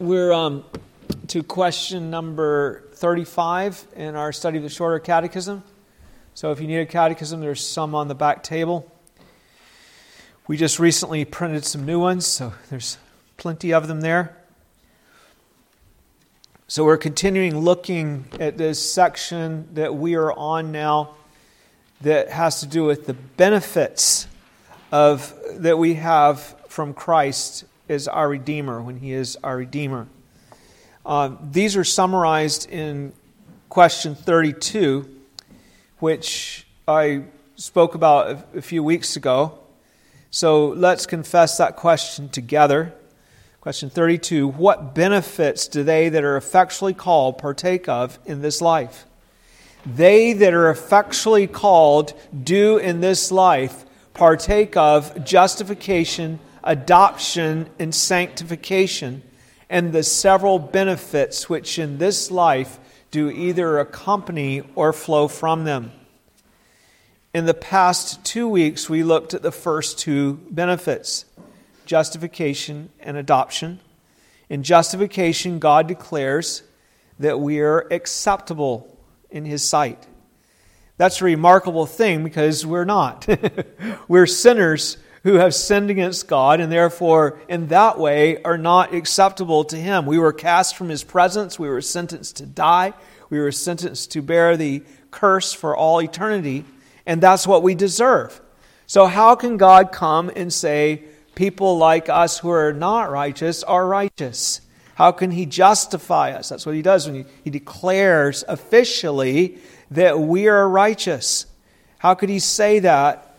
We're um, to question number 35 in our study of the Shorter Catechism. So if you need a catechism, there's some on the back table. We just recently printed some new ones, so there's plenty of them there. So we're continuing looking at this section that we are on now that has to do with the benefits of that we have from Christ is our Redeemer, when He is our Redeemer. Uh, these are summarized in question 32, which I spoke about a, a few weeks ago. So let's confess that question together. Question 32 What benefits do they that are effectually called partake of in this life? They that are effectually called do in this life partake of justification adoption and sanctification, and the several benefits which in this life do either accompany or flow from them. In the past two weeks, we looked at the first two benefits justification and adoption. In justification, God declares that we are acceptable in His sight. That's a remarkable thing because we're not. we're sinners who have sinned against God and therefore, in that way, are not acceptable to Him. We were cast from His presence. We were sentenced to die. We were sentenced to bear the curse for all eternity. And that's what we deserve. So, how can God come and say, people like us who are not righteous are righteous? How can He justify us? That's what He does when He, he declares officially that we are righteous. How could He say that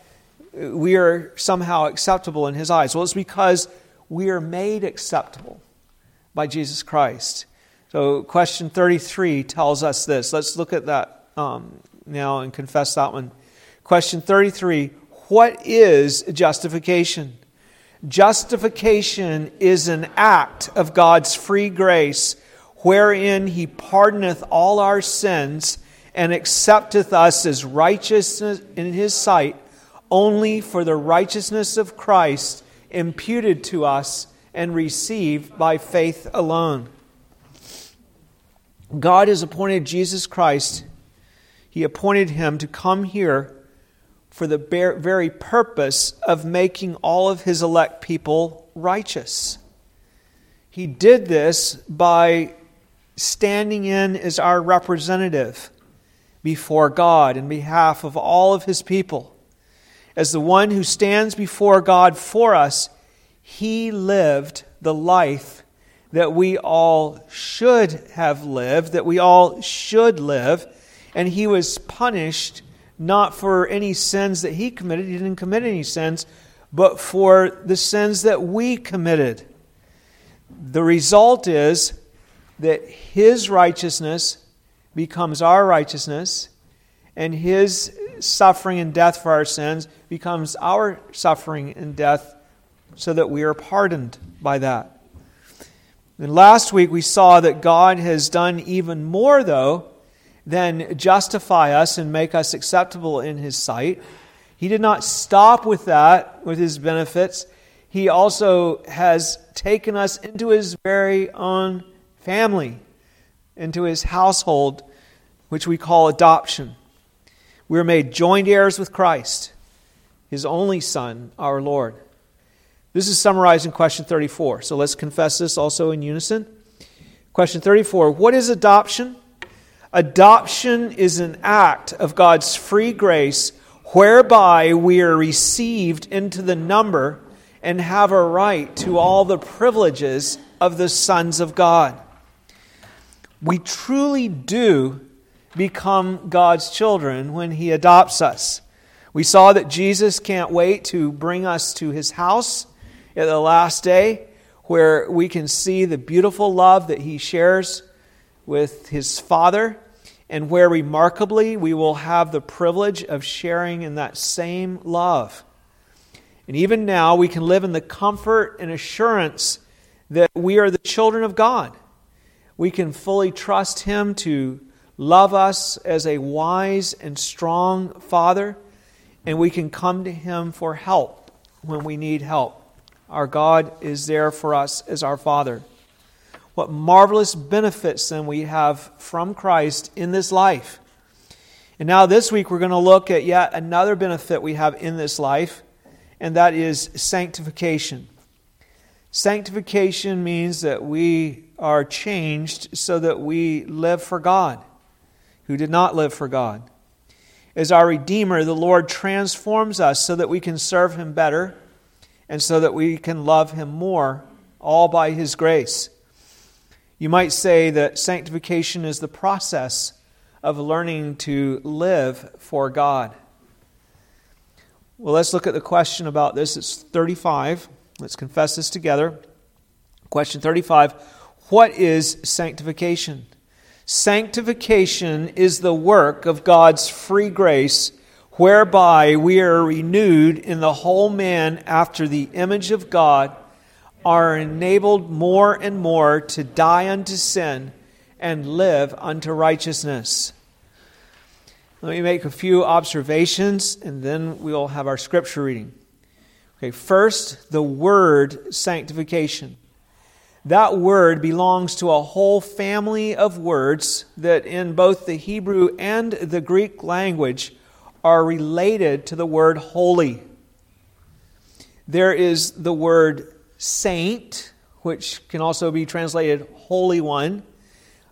we are somehow acceptable in his eyes? Well, it's because we are made acceptable by Jesus Christ. So, question 33 tells us this. Let's look at that um, now and confess that one. Question 33 What is justification? Justification is an act of God's free grace wherein he pardoneth all our sins and accepteth us as righteousness in his sight only for the righteousness of Christ imputed to us and received by faith alone. God has appointed Jesus Christ, He appointed Him to come here for the very purpose of making all of His elect people righteous. He did this by standing in as our representative before God in behalf of all of His people as the one who stands before God for us, he lived the life that we all should have lived, that we all should live, and he was punished not for any sins that he committed, he didn't commit any sins, but for the sins that we committed. The result is that his righteousness becomes our righteousness, and his suffering and death for our sins becomes our suffering and death so that we are pardoned by that. And last week we saw that God has done even more, though, than justify us and make us acceptable in His sight. He did not stop with that, with His benefits. He also has taken us into His very own family, into His household, which we call adoption. We are made joint heirs with Christ, his only Son, our Lord. This is summarized in question 34. So let's confess this also in unison. Question 34 What is adoption? Adoption is an act of God's free grace whereby we are received into the number and have a right to all the privileges of the sons of God. We truly do become God's children when He adopts us. We saw that Jesus can't wait to bring us to His house at the last day, where we can see the beautiful love that He shares with His Father, and where remarkably we will have the privilege of sharing in that same love. And even now, we can live in the comfort and assurance that we are the children of God. We can fully trust Him to love us as a wise and strong Father, and we can come to Him for help when we need help. Our God is there for us as our Father. What marvelous benefits then we have from Christ in this life. And now this week we're going to look at yet another benefit we have in this life, and that is sanctification. Sanctification means that we are changed so that we live for God, who did not live for God. As our Redeemer, the Lord transforms us so that we can serve Him better and so that we can love Him more, all by His grace. You might say that sanctification is the process of learning to live for God. Well, let's look at the question about this. It's 35. Let's confess this together. Question 35 What is sanctification? Sanctification is the work of God's free grace, whereby we are renewed in the whole man after the image of God are enabled more and more to die unto sin and live unto righteousness. Let me make a few observations and then we'll have our scripture reading. Okay, first, the word sanctification. That word belongs to a whole family of words that in both the Hebrew and the Greek language are related to the word holy. There is the word saint, which can also be translated holy one.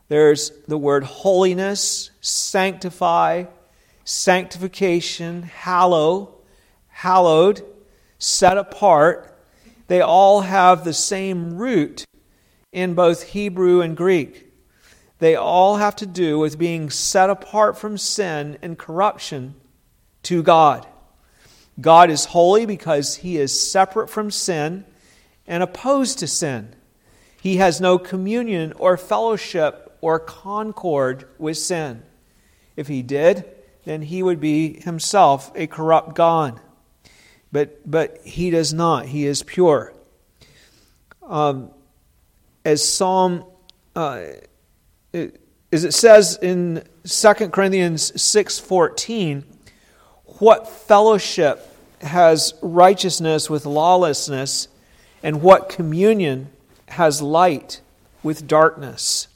There's the word holiness, sanctify, sanctification, hallow, hallowed, set apart. They all have the same root in both Hebrew and Greek. They all have to do with being set apart from sin and corruption to God. God is holy because he is separate from sin and opposed to sin. He has no communion or fellowship or concord with sin. If he did, then he would be himself a corrupt God. But, but he does not. He is pure. Um, as Psalm, uh, as it says in 2 Corinthians 6.14, what fellowship has righteousness with lawlessness? and what communion has light with darkness.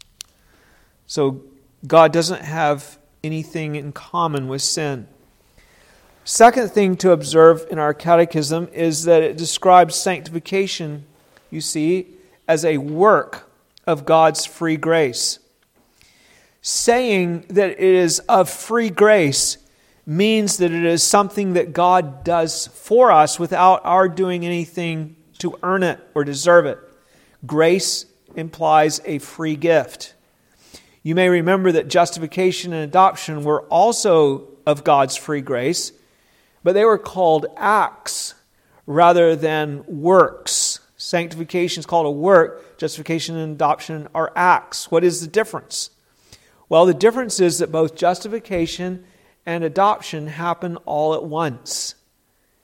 So God doesn't have anything in common with sin. Second thing to observe in our catechism is that it describes sanctification, you see, as a work of God's free grace. Saying that it is of free grace means that it is something that God does for us without our doing anything to earn it or deserve it. Grace implies a free gift. You may remember that justification and adoption were also of God's free grace, but they were called acts rather than works. Sanctification is called a work, justification and adoption are acts. What is the difference? Well, the difference is that both justification and adoption happen all at once.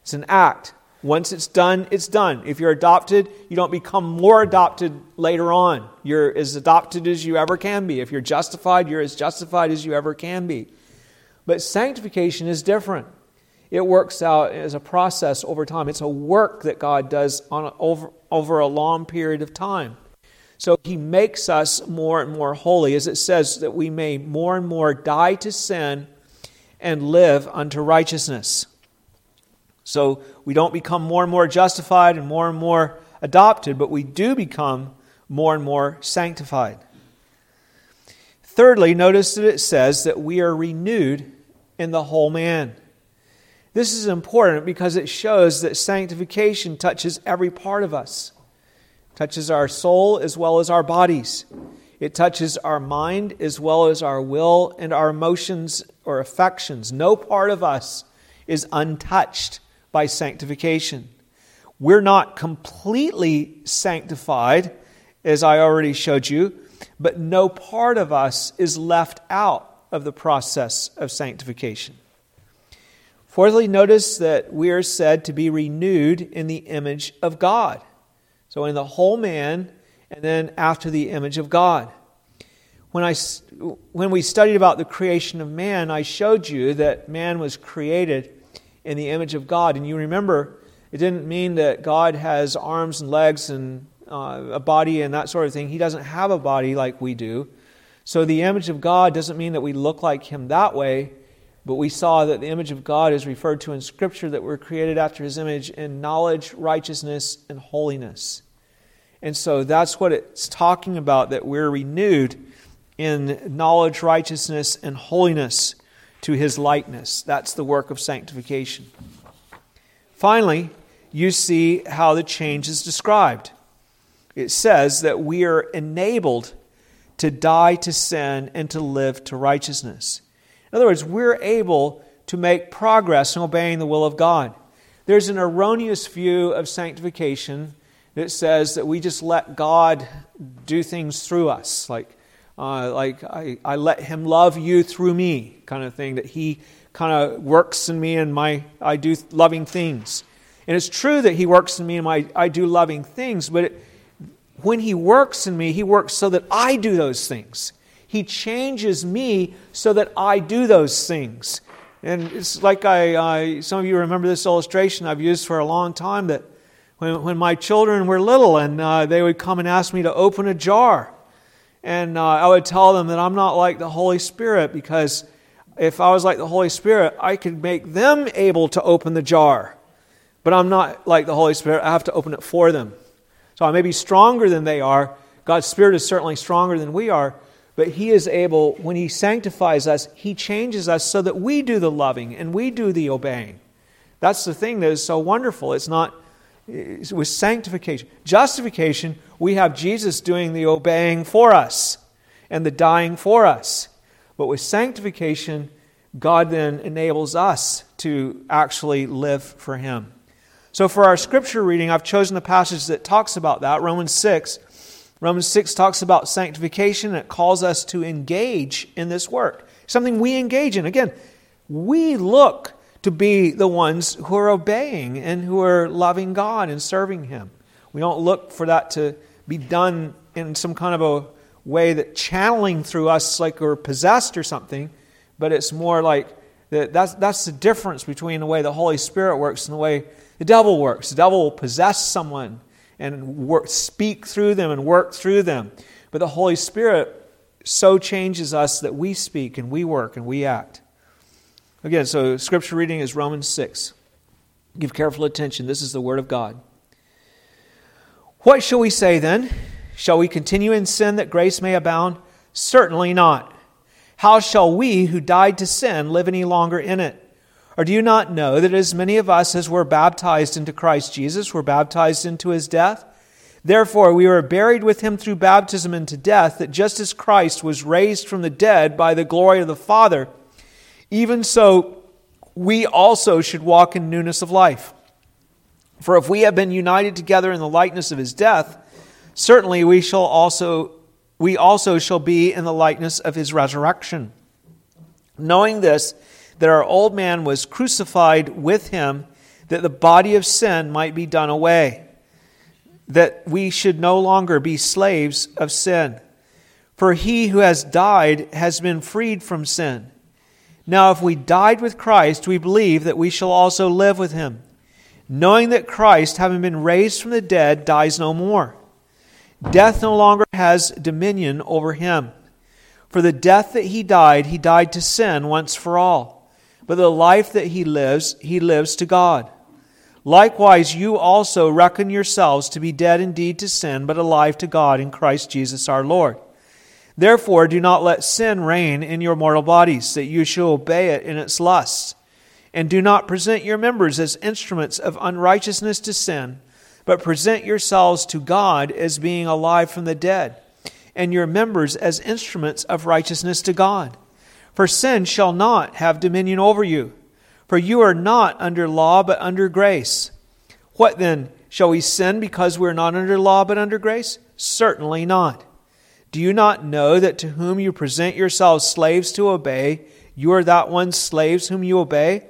It's an act. Once it's done, it's done. If you're adopted, you don't become more adopted later on. You're as adopted as you ever can be. If you're justified, you're as justified as you ever can be. But sanctification is different. It works out as a process over time. It's a work that God does on over, over a long period of time. So he makes us more and more holy, as it says that we may more and more die to sin and live unto righteousness. So we don't become more and more justified and more and more adopted, but we do become more and more sanctified. Thirdly, notice that it says that we are renewed in the whole man. This is important because it shows that sanctification touches every part of us. It touches our soul as well as our bodies. It touches our mind as well as our will and our emotions or affections. No part of us is untouched by sanctification. We're not completely sanctified, as I already showed you, but no part of us is left out of the process of sanctification. Fourthly, notice that we are said to be renewed in the image of God. So, in the whole man, and then after the image of God. When, I, when we studied about the creation of man, I showed you that man was created in the image of God. And you remember, it didn't mean that God has arms and legs and uh, a body and that sort of thing. He doesn't have a body like we do. So the image of God doesn't mean that we look like him that way, but we saw that the image of God is referred to in Scripture that we're created after his image in knowledge, righteousness, and holiness. And so that's what it's talking about that we're renewed in knowledge, righteousness, and holiness to his likeness. That's the work of sanctification. Finally, you see how the change is described. It says that we are enabled to die to sin and to live to righteousness. In other words, we're able to make progress in obeying the will of God. There's an erroneous view of sanctification that says that we just let God do things through us, like, uh, like I, I let Him love you through me, kind of thing, that He kind of works in me and my, I do loving things. And it's true that He works in me and my, I do loving things, but it, when He works in me, He works so that I do those things. He changes me so that I do those things. And it's like I, I, some of you remember this illustration I've used for a long time that when, when my children were little and uh, they would come and ask me to open a jar. And uh, I would tell them that I'm not like the Holy Spirit because if I was like the Holy Spirit, I could make them able to open the jar. But I'm not like the Holy Spirit, I have to open it for them. So I may be stronger than they are. God's Spirit is certainly stronger than we are, but He is able, when He sanctifies us, He changes us so that we do the loving and we do the obeying. That's the thing that is so wonderful. It's not with sanctification. Justification, we have Jesus doing the obeying for us and the dying for us. But with sanctification, God then enables us to actually live for Him. So, for our scripture reading, I've chosen a passage that talks about that, Romans 6. Romans 6 talks about sanctification. It calls us to engage in this work, something we engage in. Again, we look to be the ones who are obeying and who are loving God and serving Him. We don't look for that to be done in some kind of a way that channeling through us like we're possessed or something, but it's more like that that's, that's the difference between the way the Holy Spirit works and the way the devil works. The devil will possess someone and work, speak through them and work through them. But the Holy Spirit so changes us that we speak and we work and we act. Again, so scripture reading is Romans 6. Give careful attention. This is the Word of God. What shall we say then? Shall we continue in sin that grace may abound? Certainly not. How shall we who died to sin live any longer in it? Or do you not know that as many of us as were baptized into Christ Jesus were baptized into his death? Therefore, we were buried with him through baptism into death, that just as Christ was raised from the dead by the glory of the Father, even so we also should walk in newness of life. For if we have been united together in the likeness of his death, certainly we shall also we also shall be in the likeness of his resurrection. Knowing this, that our old man was crucified with him, that the body of sin might be done away, that we should no longer be slaves of sin. For he who has died has been freed from sin. Now, if we died with Christ, we believe that we shall also live with him, knowing that Christ, having been raised from the dead, dies no more. Death no longer has dominion over him. For the death that he died, he died to sin once for all but the life that he lives, he lives to God. Likewise, you also reckon yourselves to be dead indeed to sin, but alive to God in Christ Jesus our Lord. Therefore, do not let sin reign in your mortal bodies, that you shall obey it in its lusts. And do not present your members as instruments of unrighteousness to sin, but present yourselves to God as being alive from the dead, and your members as instruments of righteousness to God. For sin shall not have dominion over you, for you are not under law, but under grace. What then? Shall we sin because we are not under law, but under grace? Certainly not. Do you not know that to whom you present yourselves slaves to obey, you are that one's slaves whom you obey,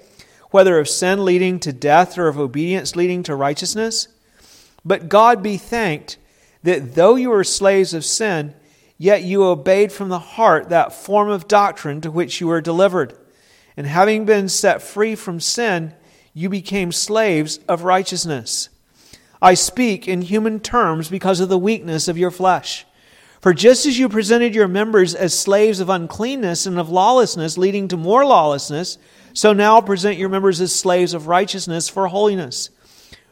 whether of sin leading to death or of obedience leading to righteousness? But God be thanked that though you were slaves of sin, Yet you obeyed from the heart that form of doctrine to which you were delivered. And having been set free from sin, you became slaves of righteousness. I speak in human terms because of the weakness of your flesh. For just as you presented your members as slaves of uncleanness and of lawlessness, leading to more lawlessness, so now present your members as slaves of righteousness for holiness.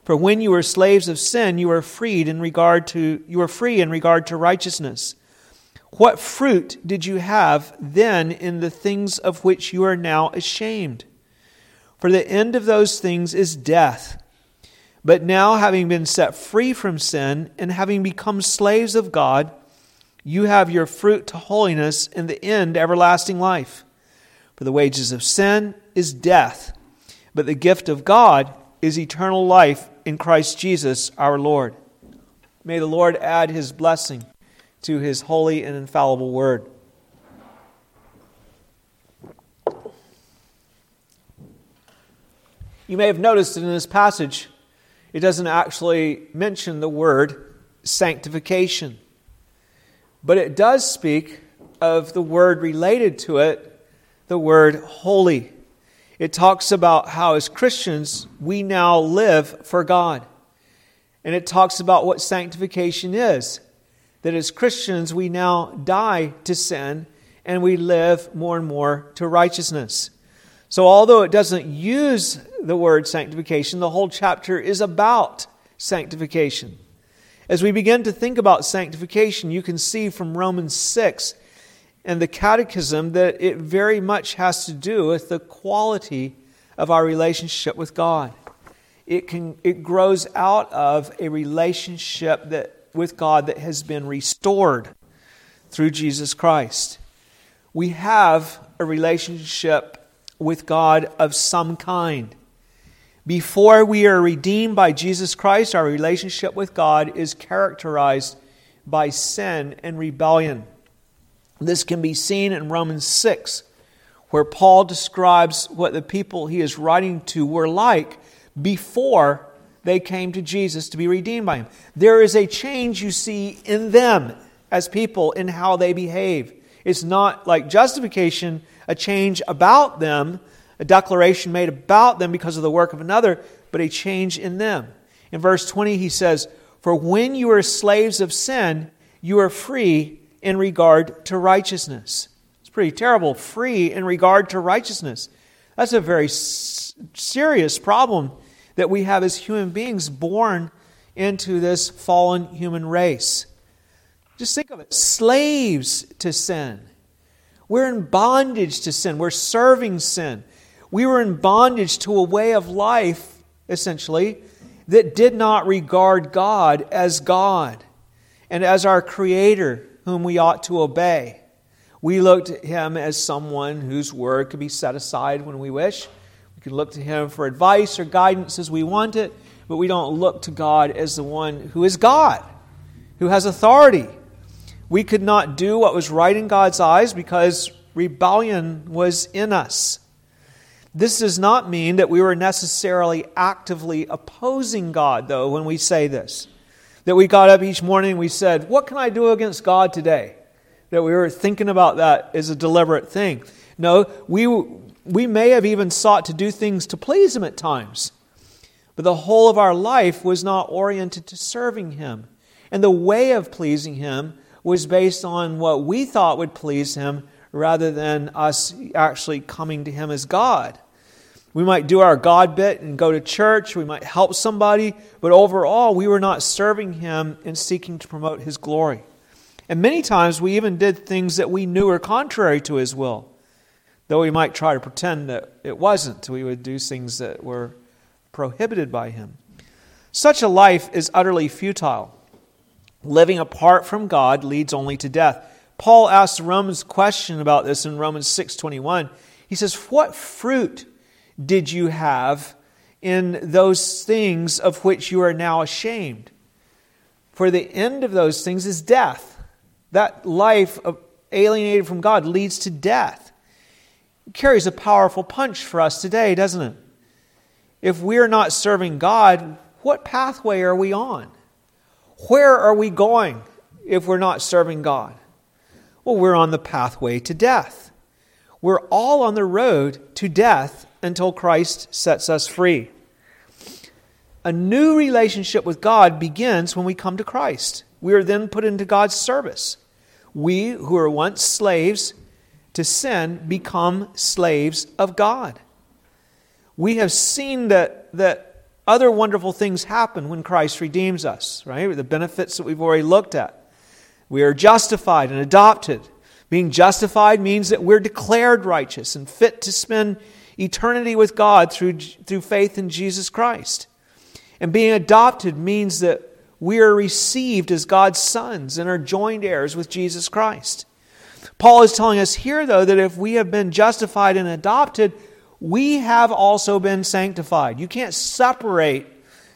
For when you were slaves of sin, you were freed in regard to you were free in regard to righteousness. What fruit did you have then in the things of which you are now ashamed? For the end of those things is death. But now, having been set free from sin and having become slaves of God, you have your fruit to holiness and the end everlasting life. For the wages of sin is death, but the gift of God is eternal life in Christ Jesus our Lord. May the Lord add his blessing to his holy and infallible word. You may have noticed in this passage, it doesn't actually mention the word sanctification, but it does speak of the word related to it, the word holy. It talks about how, as Christians, we now live for God. And it talks about what sanctification is that as Christians, we now die to sin and we live more and more to righteousness. So, although it doesn't use the word sanctification, the whole chapter is about sanctification. As we begin to think about sanctification, you can see from Romans 6 and the Catechism that it very much has to do with the quality of our relationship with God. It, can, it grows out of a relationship that, with God that has been restored through Jesus Christ. We have a relationship with God of some kind. Before we are redeemed by Jesus Christ, our relationship with God is characterized by sin and rebellion. This can be seen in Romans 6, where Paul describes what the people he is writing to were like before they came to Jesus to be redeemed by him. There is a change you see in them as people in how they behave. It's not like justification a change about them, a declaration made about them because of the work of another, but a change in them. In verse 20, he says, For when you were slaves of sin, you are free in regard to righteousness. It's pretty terrible. Free in regard to righteousness. That's a very serious problem that we have as human beings born into this fallen human race. Just think of it slaves to sin. We're in bondage to sin. We're serving sin. We were in bondage to a way of life, essentially, that did not regard God as God and as our Creator, whom we ought to obey. We looked at Him as someone whose word could be set aside when we wish. We can look to Him for advice or guidance as we want it, but we don't look to God as the one who is God, who has authority we could not do what was right in God's eyes because rebellion was in us. This does not mean that we were necessarily actively opposing God, though, when we say this. That we got up each morning and we said, What can I do against God today? That we were thinking about that as a deliberate thing. No, we, we may have even sought to do things to please Him at times, but the whole of our life was not oriented to serving Him. And the way of pleasing Him was based on what we thought would please Him rather than us actually coming to Him as God. We might do our God bit and go to church, we might help somebody, but overall, we were not serving Him and seeking to promote His glory. And many times we even did things that we knew were contrary to His will. Though we might try to pretend that it wasn't, we would do things that were prohibited by Him. Such a life is utterly futile living apart from God leads only to death. Paul asks Romans question about this in Romans 6:21. He says, "What fruit did you have in those things of which you are now ashamed? For the end of those things is death. That life alienated from God leads to death. Carries a powerful punch for us today, doesn't it? If we're not serving God, what pathway are we on? Where are we going if we're not serving God? Well, we're on the pathway to death. We're all on the road to death until Christ sets us free. A new relationship with God begins when we come to Christ. We are then put into God's service. We who were once slaves to sin become slaves of God. We have seen that, that other wonderful things happen when Christ redeems us, right? The benefits that we've already looked at. We are justified and adopted. Being justified means that we're declared righteous and fit to spend eternity with God through, through faith in Jesus Christ. And being adopted means that we are received as God's sons and are joined heirs with Jesus Christ. Paul is telling us here, though, that if we have been justified and adopted, we have also been sanctified. You can't separate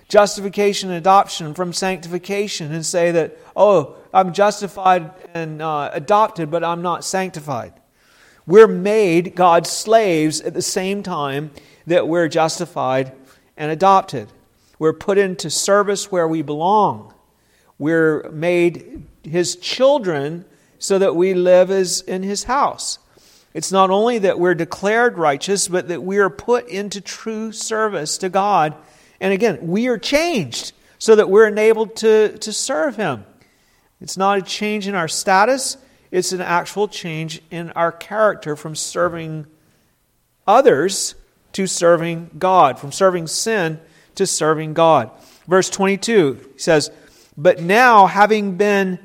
justification and adoption from sanctification and say that, oh, I'm justified and uh, adopted, but I'm not sanctified. We're made God's slaves at the same time that we're justified and adopted. We're put into service where we belong. We're made His children so that we live as in His house. It's not only that we're declared righteous, but that we are put into true service to God. And again, we are changed so that we're enabled to, to serve Him. It's not a change in our status, it's an actual change in our character from serving others to serving God, from serving sin to serving God. Verse 22 says, But now, having been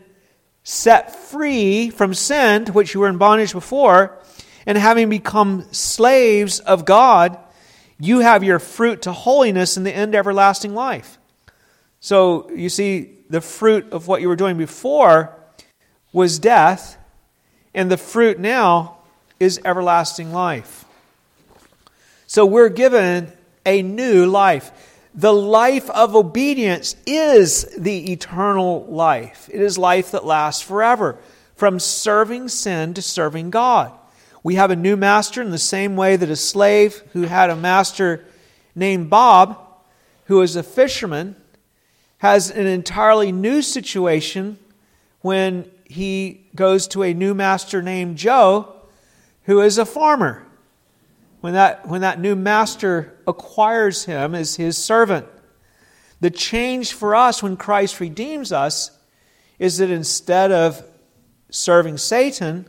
set free from sin to which you were in bondage before, and having become slaves of God, you have your fruit to holiness and the end everlasting life. So you see, the fruit of what you were doing before was death, and the fruit now is everlasting life. So we're given a new life. The life of obedience is the eternal life. It is life that lasts forever, from serving sin to serving God. We have a new master in the same way that a slave who had a master named Bob, who was a fisherman, has an entirely new situation when he goes to a new master named Joe, who is a farmer. When that, when that new master acquires him as his servant, the change for us when Christ redeems us is that instead of serving Satan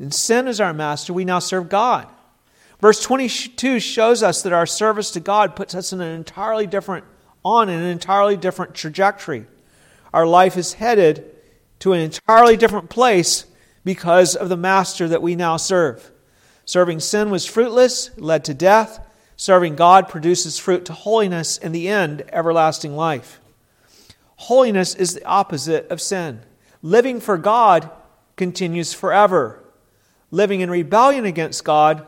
and sin as our master, we now serve God. Verse 22 shows us that our service to God puts us in an entirely different on an entirely different trajectory. Our life is headed to an entirely different place because of the master that we now serve. Serving sin was fruitless, led to death. Serving God produces fruit to holiness, in the end, everlasting life. Holiness is the opposite of sin. Living for God continues forever. Living in rebellion against God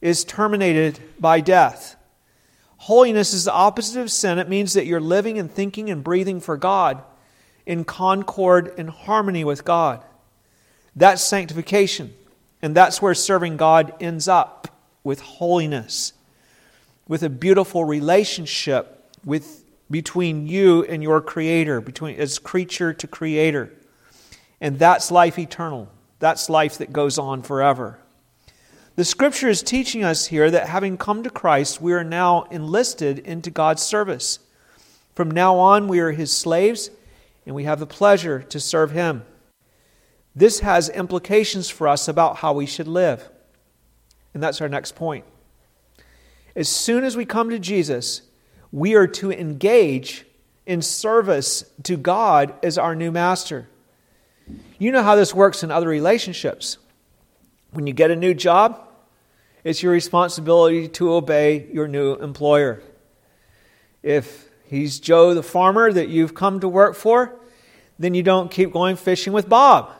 is terminated by death. Holiness is the opposite of sin. It means that you're living and thinking and breathing for God in concord and harmony with God. That's sanctification. And that's where serving God ends up with holiness, with a beautiful relationship with, between you and your Creator, between, as creature to Creator. And that's life eternal. That's life that goes on forever. The scripture is teaching us here that having come to Christ, we are now enlisted into God's service. From now on, we are his slaves, and we have the pleasure to serve him. This has implications for us about how we should live. And that's our next point. As soon as we come to Jesus, we are to engage in service to God as our new master. You know how this works in other relationships. When you get a new job, it's your responsibility to obey your new employer. If he's Joe the farmer that you've come to work for, then you don't keep going fishing with Bob.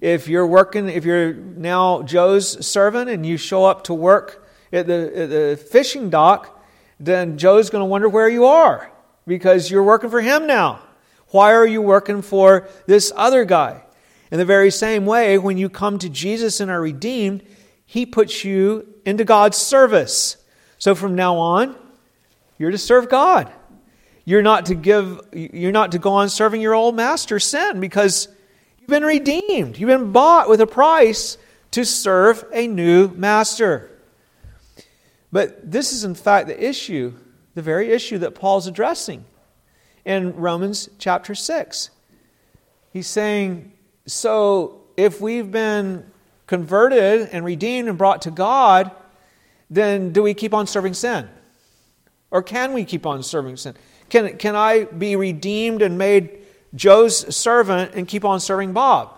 If you're working, if you're now Joe's servant and you show up to work at the, at the fishing dock, then Joe's going to wonder where you are because you're working for him now. Why are you working for this other guy? In the very same way, when you come to Jesus and are redeemed, he puts you into God's service. So from now on, you're to serve God. You're not to give you're not to go on serving your old master sin because you've been redeemed. You've been bought with a price to serve a new master. But this is in fact the issue the very issue that Paul's addressing in Romans chapter 6. He's saying, So if we've been converted and redeemed and brought to God, then do we keep on serving sin? Or can we keep on serving sin? Can, can I be redeemed and made Joe's servant and keep on serving Bob?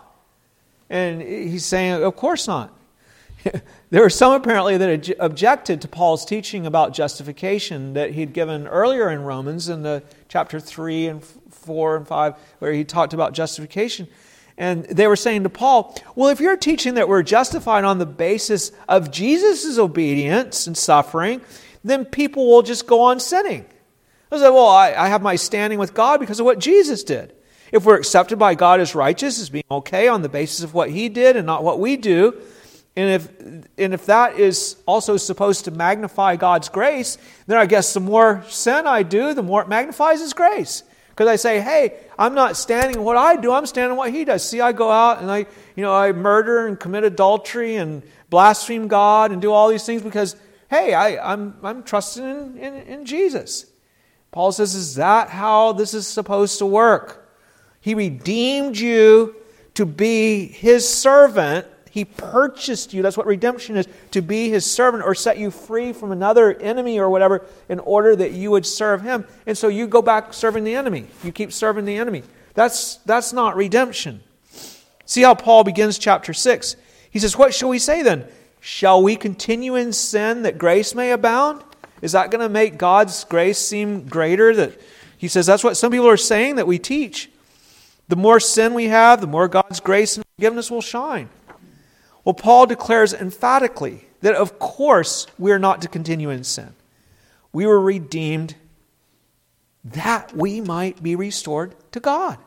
And he's saying, Of course not. there were some apparently that objected to Paul's teaching about justification that he'd given earlier in Romans in the chapter 3 and 4 and 5 where he talked about justification. And they were saying to Paul, Well, if you're teaching that we're justified on the basis of Jesus' obedience and suffering, then people will just go on sinning. I said, Well, I, I have my standing with God because of what Jesus did. If we're accepted by God as righteous, as being okay on the basis of what He did and not what we do, and if, and if that is also supposed to magnify God's grace, then I guess the more sin I do, the more it magnifies His grace. Because I say, hey, I'm not standing in what I do, I'm standing in what he does. See, I go out and I, you know, I murder and commit adultery and blaspheme God and do all these things because, hey, I, I'm, I'm trusting in, in, in Jesus. Paul says, is that how this is supposed to work? He redeemed you to be his servant he purchased you. That's what redemption is to be his servant or set you free from another enemy or whatever in order that you would serve him. And so you go back serving the enemy. You keep serving the enemy. That's, that's not redemption. See how Paul begins chapter 6. He says, What shall we say then? Shall we continue in sin that grace may abound? Is that going to make God's grace seem greater? That he says that's what some people are saying that we teach. The more sin we have, the more God's grace and forgiveness will shine. Well, Paul declares emphatically that, of course, we are not to continue in sin. We were redeemed that we might be restored to God,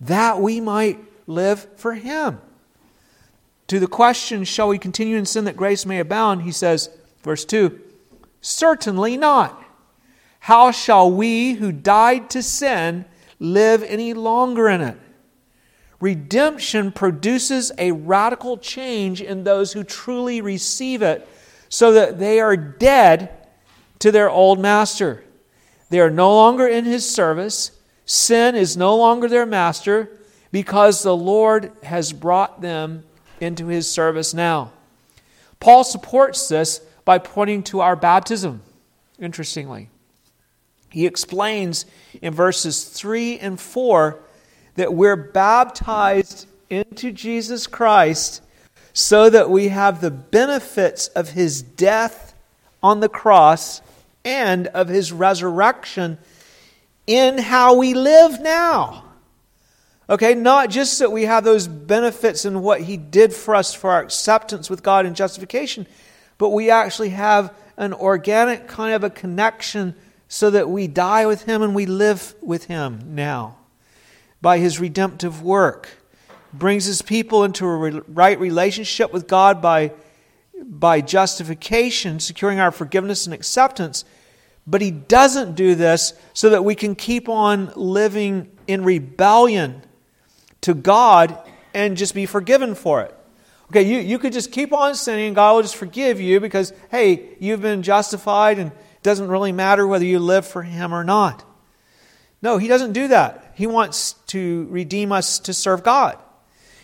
that we might live for Him. To the question, shall we continue in sin that grace may abound? He says, verse 2, certainly not. How shall we who died to sin live any longer in it? Redemption produces a radical change in those who truly receive it so that they are dead to their old master. They are no longer in his service. Sin is no longer their master because the Lord has brought them into his service now. Paul supports this by pointing to our baptism, interestingly. He explains in verses 3 and 4 that we're baptized into Jesus Christ so that we have the benefits of his death on the cross and of his resurrection in how we live now. Okay, not just that we have those benefits in what he did for us for our acceptance with God and justification, but we actually have an organic kind of a connection so that we die with him and we live with him now by his redemptive work, brings his people into a right relationship with God by, by justification, securing our forgiveness and acceptance. But he doesn't do this so that we can keep on living in rebellion to God and just be forgiven for it. Okay, you, you could just keep on sinning and God will just forgive you because, hey, you've been justified and doesn't really matter whether you live for Him or not. No, He doesn't do that. He wants to redeem us to serve God.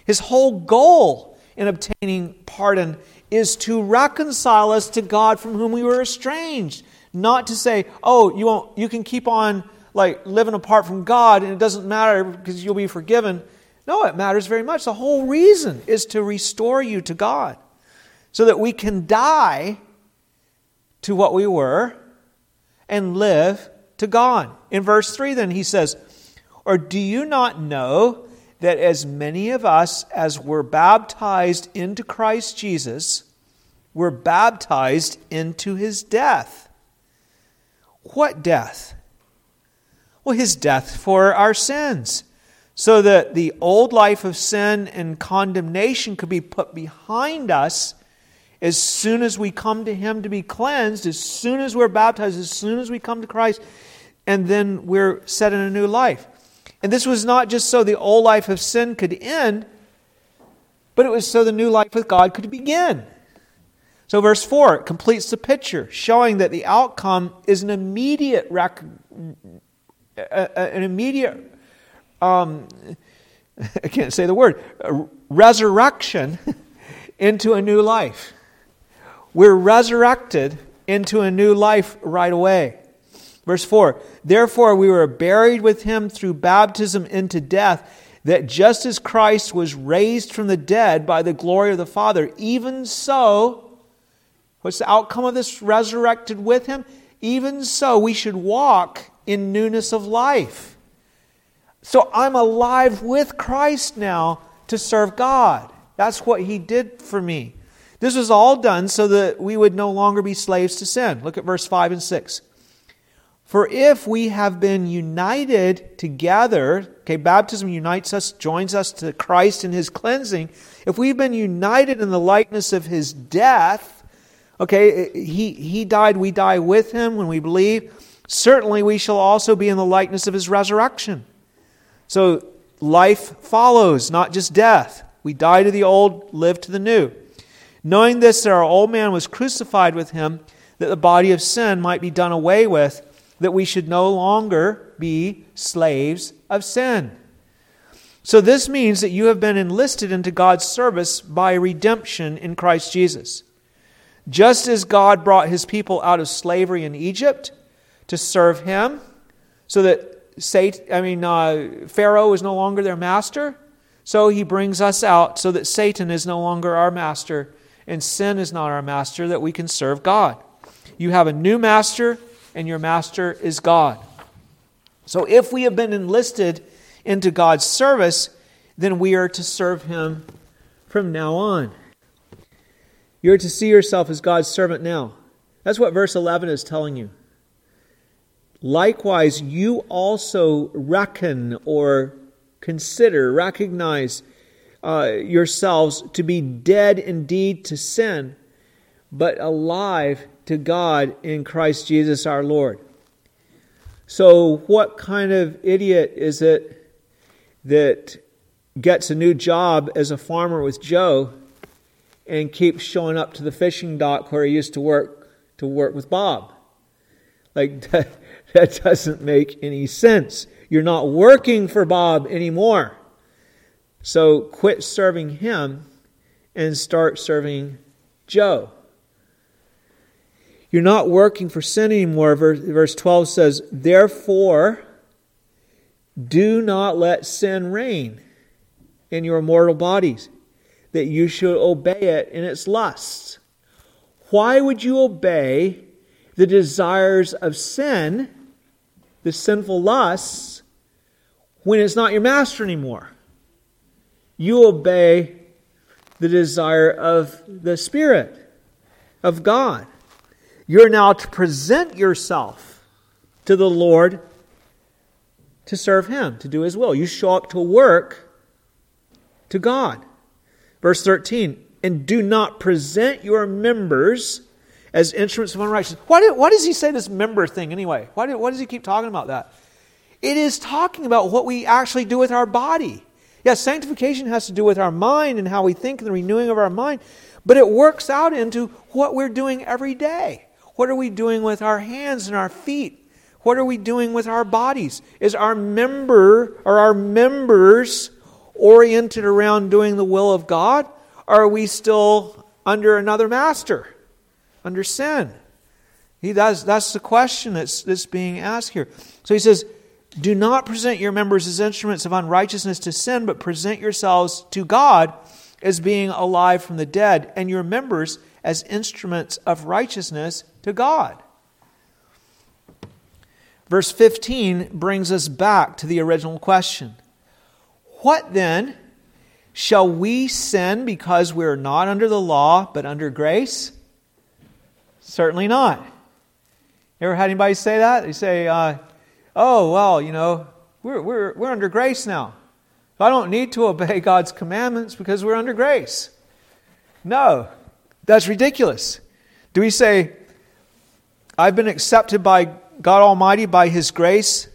His whole goal in obtaining pardon is to reconcile us to God from whom we were estranged. Not to say, oh, you, won't, you can keep on like living apart from God and it doesn't matter because you'll be forgiven. No, it matters very much. The whole reason is to restore you to God so that we can die to what we were and live to God. In verse 3, then, he says, or do you not know that as many of us as were baptized into Christ Jesus were baptized into his death? What death? Well, his death for our sins, so that the old life of sin and condemnation could be put behind us as soon as we come to him to be cleansed, as soon as we're baptized, as soon as we come to Christ, and then we're set in a new life. And this was not just so the old life of sin could end, but it was so the new life with God could begin. So, verse 4 completes the picture, showing that the outcome is an immediate, rec- an immediate, um, I can't say the word, resurrection into a new life. We're resurrected into a new life right away. Verse 4 Therefore, we were buried with him through baptism into death, that just as Christ was raised from the dead by the glory of the Father, even so, what's the outcome of this resurrected with him? Even so, we should walk in newness of life. So I'm alive with Christ now to serve God. That's what he did for me. This was all done so that we would no longer be slaves to sin. Look at verse 5 and 6. For if we have been united together, okay, baptism unites us, joins us to Christ in his cleansing. If we've been united in the likeness of his death, okay, he, he died, we die with him when we believe. Certainly we shall also be in the likeness of his resurrection. So life follows, not just death. We die to the old, live to the new. Knowing this, that our old man was crucified with him, that the body of sin might be done away with that we should no longer be slaves of sin. So, this means that you have been enlisted into God's service by redemption in Christ Jesus. Just as God brought his people out of slavery in Egypt to serve him, so that Satan, I mean, uh, Pharaoh is no longer their master, so he brings us out so that Satan is no longer our master and sin is not our master, that we can serve God. You have a new master and your master is God. So if we have been enlisted into God's service, then we are to serve him from now on. You're to see yourself as God's servant now. That's what verse 11 is telling you. Likewise, you also reckon or consider, recognize uh, yourselves to be dead indeed to sin, but alive to God in Christ Jesus our Lord. So, what kind of idiot is it that gets a new job as a farmer with Joe and keeps showing up to the fishing dock where he used to work to work with Bob? Like that, that doesn't make any sense. You're not working for Bob anymore. So quit serving him and start serving Joe. You're not working for sin anymore. Verse 12 says, Therefore, do not let sin reign in your mortal bodies, that you should obey it in its lusts. Why would you obey the desires of sin, the sinful lusts, when it's not your master anymore? You obey the desire of the Spirit, of God. You're now to present yourself to the Lord to serve Him, to do His will. You show up to work to God. Verse 13, and do not present your members as instruments of unrighteousness. Why, do, why does he say this member thing anyway? Why, do, why does he keep talking about that? It is talking about what we actually do with our body. Yes, sanctification has to do with our mind and how we think and the renewing of our mind, but it works out into what we're doing every day. What are we doing with our hands and our feet? What are we doing with our bodies? Is our member or our members oriented around doing the will of God? Or are we still under another master, under sin? He does, that's the question that's, that's being asked here. So he says, Do not present your members as instruments of unrighteousness to sin, but present yourselves to God as being alive from the dead, and your members as instruments of righteousness to God. Verse 15 brings us back to the original question What then? Shall we sin because we're not under the law but under grace? Certainly not. Ever had anybody say that? They say, uh, oh, well, you know, we're, we're, we're under grace now. I don't need to obey God's commandments because we're under grace. No, that's ridiculous. Do we say, I've been accepted by God Almighty by His grace?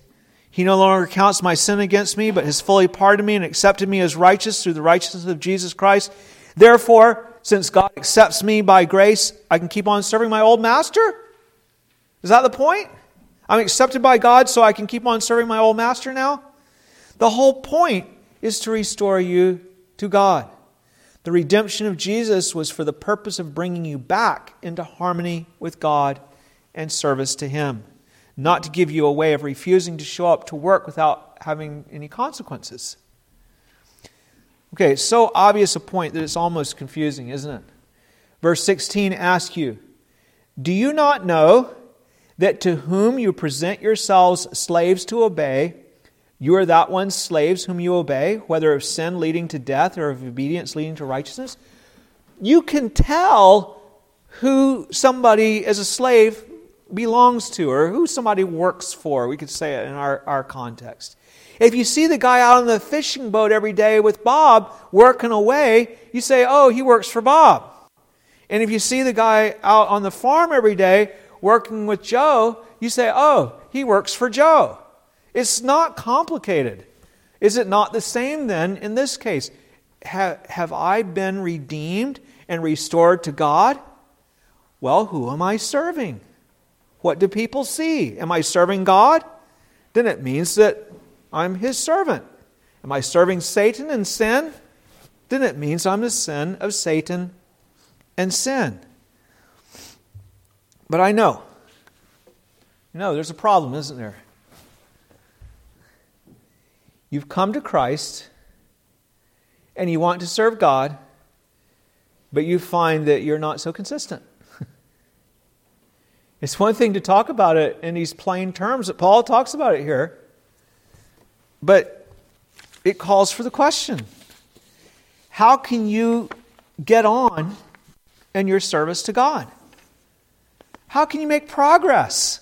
He no longer counts my sin against me, but has fully pardoned me and accepted me as righteous through the righteousness of Jesus Christ. Therefore, since God accepts me by grace, I can keep on serving my old master? Is that the point? I'm accepted by God, so I can keep on serving my old master now? The whole point is to restore you to God. The redemption of Jesus was for the purpose of bringing you back into harmony with God and service to Him, not to give you a way of refusing to show up to work without having any consequences. Okay, so obvious a point that it's almost confusing, isn't it? Verse 16 asks you, Do you not know that to whom you present yourselves slaves to obey, you are that one's slaves whom you obey, whether of sin leading to death or of obedience leading to righteousness? You can tell who somebody as a slave belongs to or who somebody works for. We could say it in our, our context. If you see the guy out on the fishing boat every day with Bob working away, you say, oh, he works for Bob. And if you see the guy out on the farm every day working with Joe, you say, oh, he works for Joe. It's not complicated. Is it not the same then in this case? Have, have I been redeemed and restored to God? Well, who am I serving? What do people see? Am I serving God? Then it means that I'm his servant. Am I serving Satan and sin? Then it means I'm the sin of Satan and sin. But I know. You know, there's a problem, isn't there? You've come to Christ and you want to serve God, but you find that you're not so consistent. it's one thing to talk about it in these plain terms that Paul talks about it here, but it calls for the question How can you get on in your service to God? How can you make progress?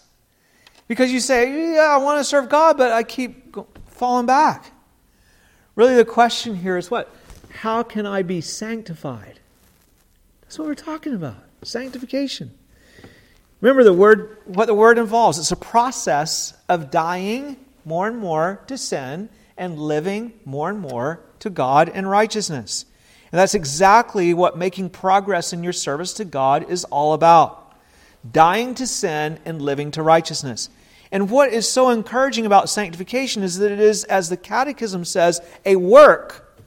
Because you say, Yeah, I want to serve God, but I keep falling back. Really, the question here is what? How can I be sanctified? That's what we're talking about sanctification. Remember the word, what the word involves. It's a process of dying more and more to sin and living more and more to God and righteousness. And that's exactly what making progress in your service to God is all about dying to sin and living to righteousness. And what is so encouraging about sanctification is that it is, as the Catechism says, a work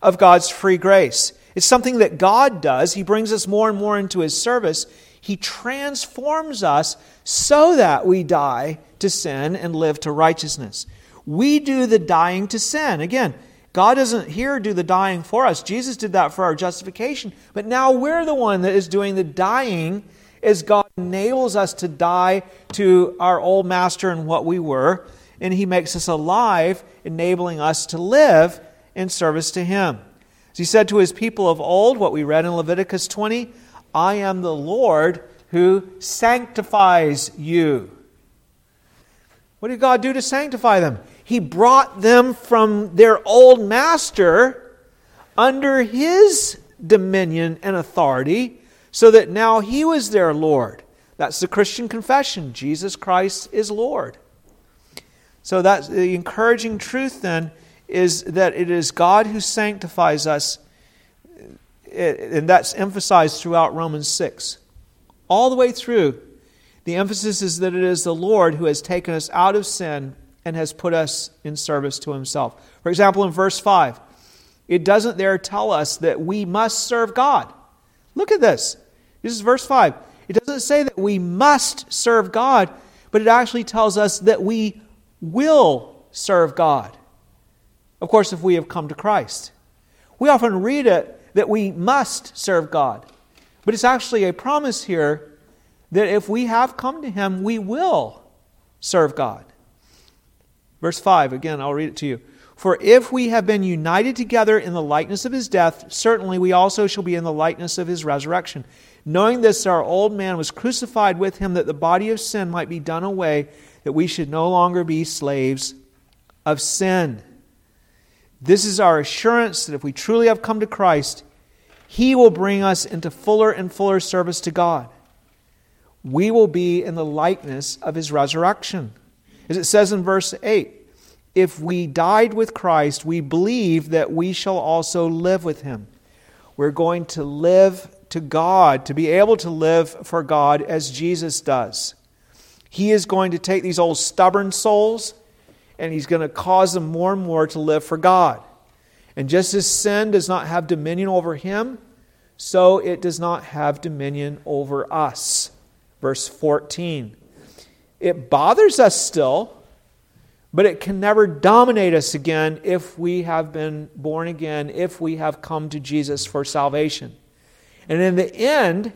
of God's free grace. It's something that God does. He brings us more and more into His service. He transforms us so that we die to sin and live to righteousness. We do the dying to sin. Again, God doesn't here do the dying for us. Jesus did that for our justification. But now we're the one that is doing the dying as God enables us to die to our old master and what we were, and He makes us alive, enabling us to live in service to Him. As He said to His people of old, what we read in Leviticus 20, I am the Lord who sanctifies you. What did God do to sanctify them? He brought them from their old master under His dominion and authority so that now he was their Lord. That's the Christian confession Jesus Christ is Lord. So that's the encouraging truth then is that it is God who sanctifies us, and that's emphasized throughout Romans 6. All the way through, the emphasis is that it is the Lord who has taken us out of sin and has put us in service to himself. For example, in verse 5, it doesn't there tell us that we must serve God. Look at this. This is verse 5. It doesn't say that we must serve God, but it actually tells us that we will serve God. Of course, if we have come to Christ. We often read it that we must serve God, but it's actually a promise here that if we have come to Him, we will serve God. Verse 5, again, I'll read it to you. For if we have been united together in the likeness of his death, certainly we also shall be in the likeness of his resurrection. Knowing this, our old man was crucified with him that the body of sin might be done away, that we should no longer be slaves of sin. This is our assurance that if we truly have come to Christ, he will bring us into fuller and fuller service to God. We will be in the likeness of his resurrection. As it says in verse 8, if we died with Christ, we believe that we shall also live with him. We're going to live to God, to be able to live for God as Jesus does. He is going to take these old stubborn souls and he's going to cause them more and more to live for God. And just as sin does not have dominion over him, so it does not have dominion over us. Verse 14. It bothers us still, but it can never dominate us again if we have been born again, if we have come to Jesus for salvation. And in the end,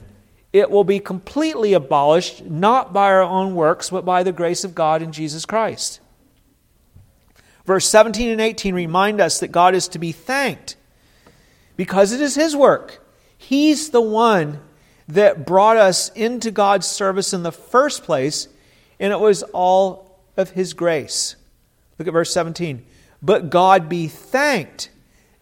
it will be completely abolished, not by our own works, but by the grace of God in Jesus Christ. Verse 17 and 18 remind us that God is to be thanked because it is His work. He's the one that brought us into God's service in the first place, and it was all of His grace. Look at verse 17. But God be thanked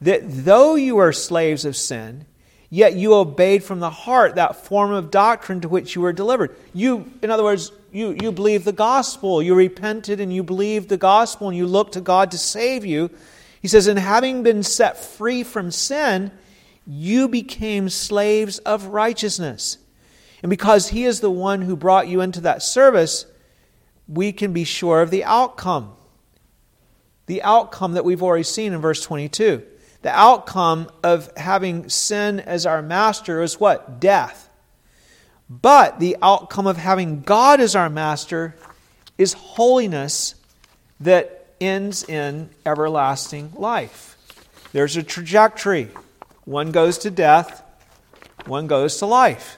that though you are slaves of sin, yet you obeyed from the heart that form of doctrine to which you were delivered. You, in other words, you, you believed the gospel. You repented and you believed the gospel and you looked to God to save you. He says, And having been set free from sin, you became slaves of righteousness. And because He is the one who brought you into that service, we can be sure of the outcome. The outcome that we've already seen in verse 22. The outcome of having sin as our master is what? Death. But the outcome of having God as our master is holiness that ends in everlasting life. There's a trajectory. One goes to death, one goes to life.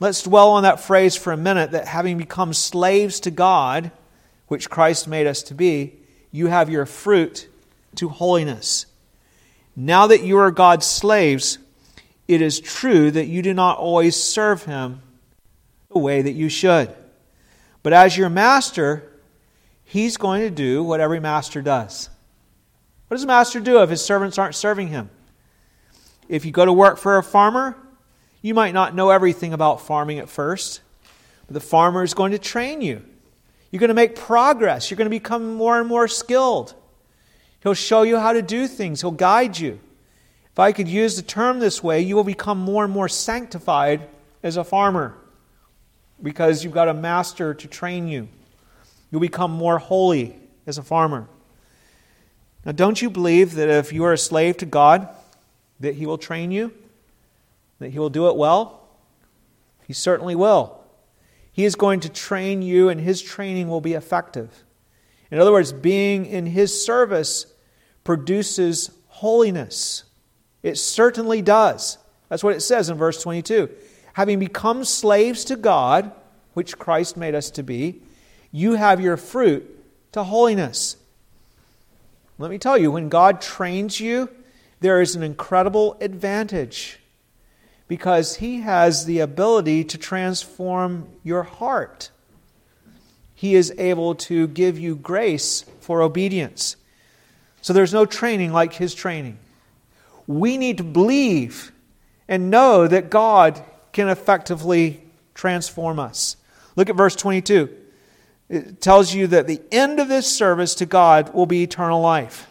Let's dwell on that phrase for a minute that having become slaves to God, which Christ made us to be, you have your fruit to holiness. Now that you are God's slaves, it is true that you do not always serve Him the way that you should. But as your master, He's going to do what every master does. What does a master do if his servants aren't serving him? If you go to work for a farmer, you might not know everything about farming at first, but the farmer is going to train you. You're going to make progress. You're going to become more and more skilled. He'll show you how to do things, He'll guide you. If I could use the term this way, you will become more and more sanctified as a farmer because you've got a master to train you. You'll become more holy as a farmer. Now, don't you believe that if you are a slave to God, that He will train you? That He will do it well? He certainly will. He is going to train you, and His training will be effective. In other words, being in His service produces holiness. It certainly does. That's what it says in verse 22. Having become slaves to God, which Christ made us to be, you have your fruit to holiness. Let me tell you, when God trains you, there is an incredible advantage because He has the ability to transform your heart. He is able to give you grace for obedience. So there's no training like His training. We need to believe and know that God can effectively transform us. Look at verse 22. It tells you that the end of this service to God will be eternal life.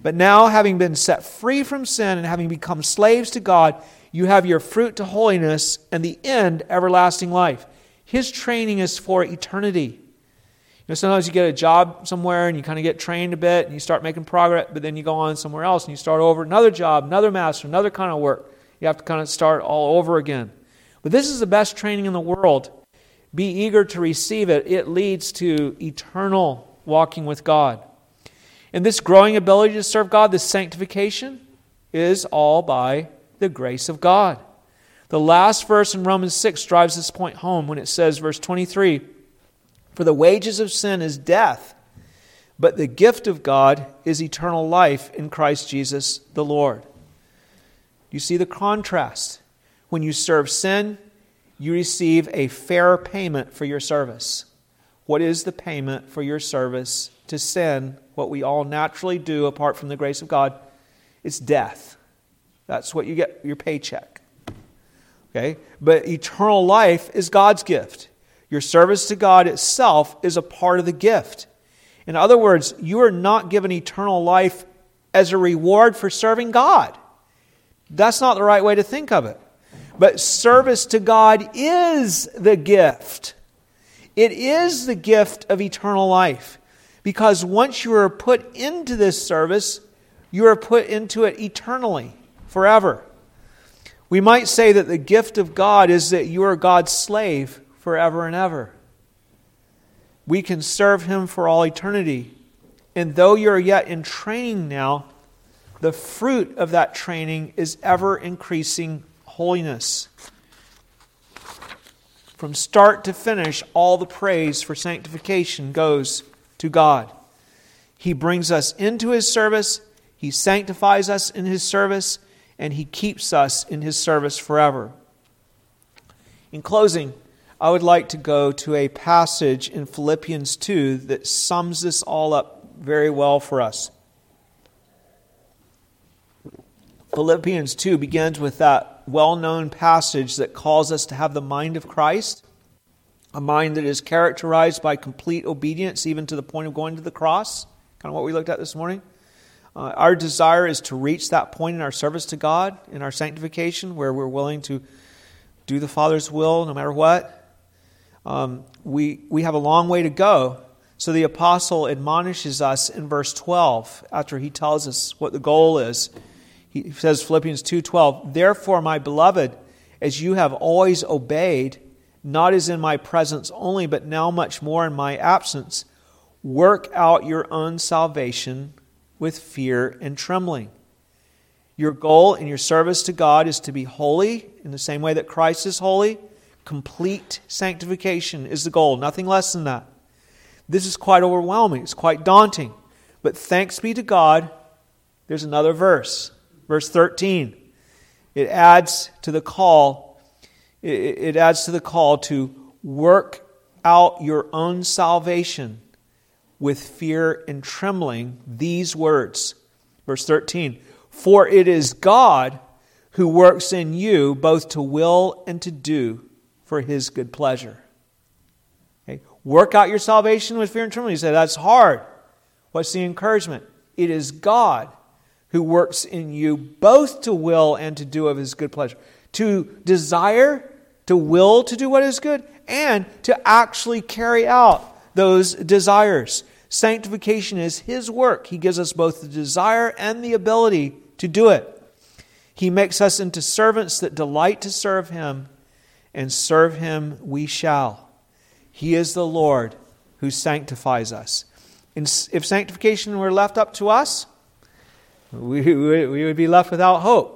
But now, having been set free from sin and having become slaves to God, you have your fruit to holiness and the end, everlasting life. His training is for eternity. Know, sometimes you get a job somewhere and you kind of get trained a bit and you start making progress, but then you go on somewhere else and you start over another job, another master, another kind of work. You have to kind of start all over again. But this is the best training in the world. Be eager to receive it. It leads to eternal walking with God. And this growing ability to serve God, this sanctification, is all by the grace of God. The last verse in Romans 6 drives this point home when it says, verse 23 for the wages of sin is death, but the gift of God is eternal life in Christ Jesus the Lord. You see the contrast. When you serve sin, you receive a fair payment for your service. What is the payment for your service to sin? What we all naturally do apart from the grace of God? It's death. That's what you get your paycheck. Okay? But eternal life is God's gift. Your service to God itself is a part of the gift. In other words, you are not given eternal life as a reward for serving God. That's not the right way to think of it. But service to God is the gift. It is the gift of eternal life. Because once you are put into this service, you are put into it eternally, forever. We might say that the gift of God is that you are God's slave forever and ever. We can serve Him for all eternity. And though you're yet in training now, the fruit of that training is ever increasing holiness. From start to finish, all the praise for sanctification goes to God. He brings us into His service, He sanctifies us in His service, and He keeps us in His service forever. In closing, I would like to go to a passage in Philippians 2 that sums this all up very well for us. Philippians 2 begins with that well known passage that calls us to have the mind of Christ, a mind that is characterized by complete obedience, even to the point of going to the cross, kind of what we looked at this morning. Uh, our desire is to reach that point in our service to God, in our sanctification, where we're willing to do the Father's will no matter what. Um, we, we have a long way to go. So the apostle admonishes us in verse 12 after he tells us what the goal is. He says Philippians 2:12, "Therefore, my beloved, as you have always obeyed, not as in my presence only, but now much more in my absence, work out your own salvation with fear and trembling." Your goal in your service to God is to be holy in the same way that Christ is holy. Complete sanctification is the goal, nothing less than that. This is quite overwhelming, it's quite daunting. But thanks be to God, there's another verse Verse 13. It adds to the call, it adds to the call to work out your own salvation with fear and trembling these words. Verse 13 For it is God who works in you both to will and to do for his good pleasure. Okay? Work out your salvation with fear and trembling. You say, that's hard. What's the encouragement? It is God who works in you both to will and to do of his good pleasure. To desire, to will to do what is good, and to actually carry out those desires. Sanctification is his work. He gives us both the desire and the ability to do it. He makes us into servants that delight to serve him, and serve him we shall. He is the Lord who sanctifies us. if sanctification were left up to us, we, we would be left without hope.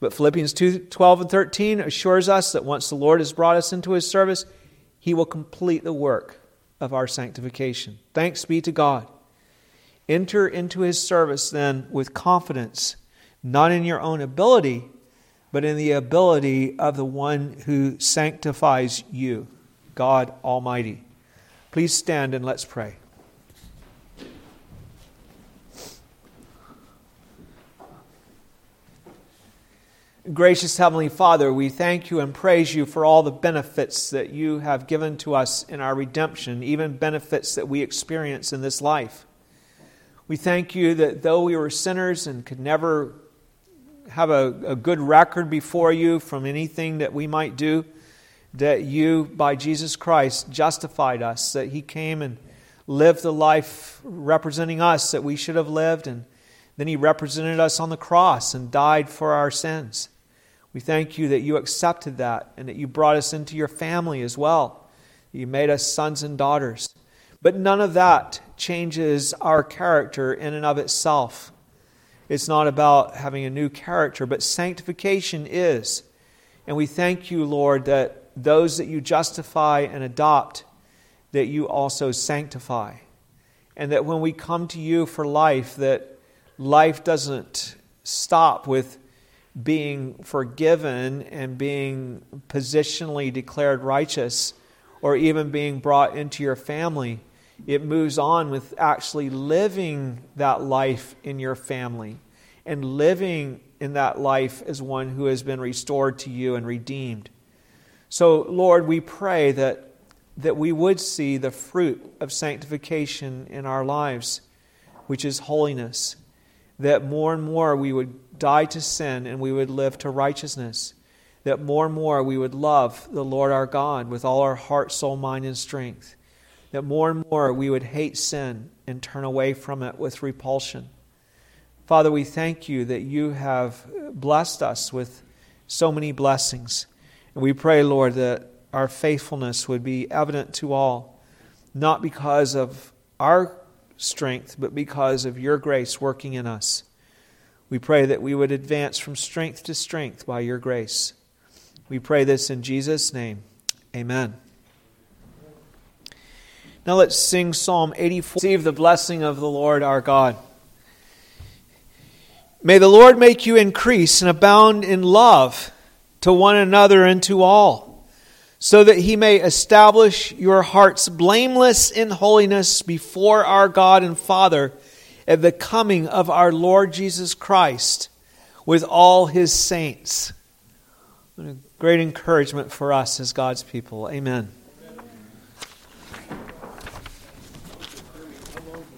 But Philippians 2 12 and 13 assures us that once the Lord has brought us into his service, he will complete the work of our sanctification. Thanks be to God. Enter into his service then with confidence, not in your own ability, but in the ability of the one who sanctifies you, God Almighty. Please stand and let's pray. Gracious Heavenly Father, we thank you and praise you for all the benefits that you have given to us in our redemption, even benefits that we experience in this life. We thank you that though we were sinners and could never have a, a good record before you from anything that we might do, that you, by Jesus Christ, justified us, that He came and lived the life representing us that we should have lived, and then He represented us on the cross and died for our sins. We thank you that you accepted that and that you brought us into your family as well. You made us sons and daughters. But none of that changes our character in and of itself. It's not about having a new character, but sanctification is. And we thank you, Lord, that those that you justify and adopt, that you also sanctify. And that when we come to you for life, that life doesn't stop with being forgiven and being positionally declared righteous or even being brought into your family. It moves on with actually living that life in your family and living in that life as one who has been restored to you and redeemed. So, Lord, we pray that, that we would see the fruit of sanctification in our lives, which is holiness that more and more we would die to sin and we would live to righteousness. That more and more we would love the Lord our God with all our heart, soul, mind, and strength. That more and more we would hate sin and turn away from it with repulsion. Father, we thank you that you have blessed us with so many blessings. And we pray, Lord, that our faithfulness would be evident to all, not because of our strength, but because of your grace working in us. We pray that we would advance from strength to strength by your grace. We pray this in Jesus' name. Amen. Now let's sing Psalm 84. Receive the blessing of the Lord our God. May the Lord make you increase and abound in love to one another and to all, so that he may establish your hearts blameless in holiness before our God and Father at the coming of our Lord Jesus Christ with all his saints. What a great encouragement for us as God's people. Amen.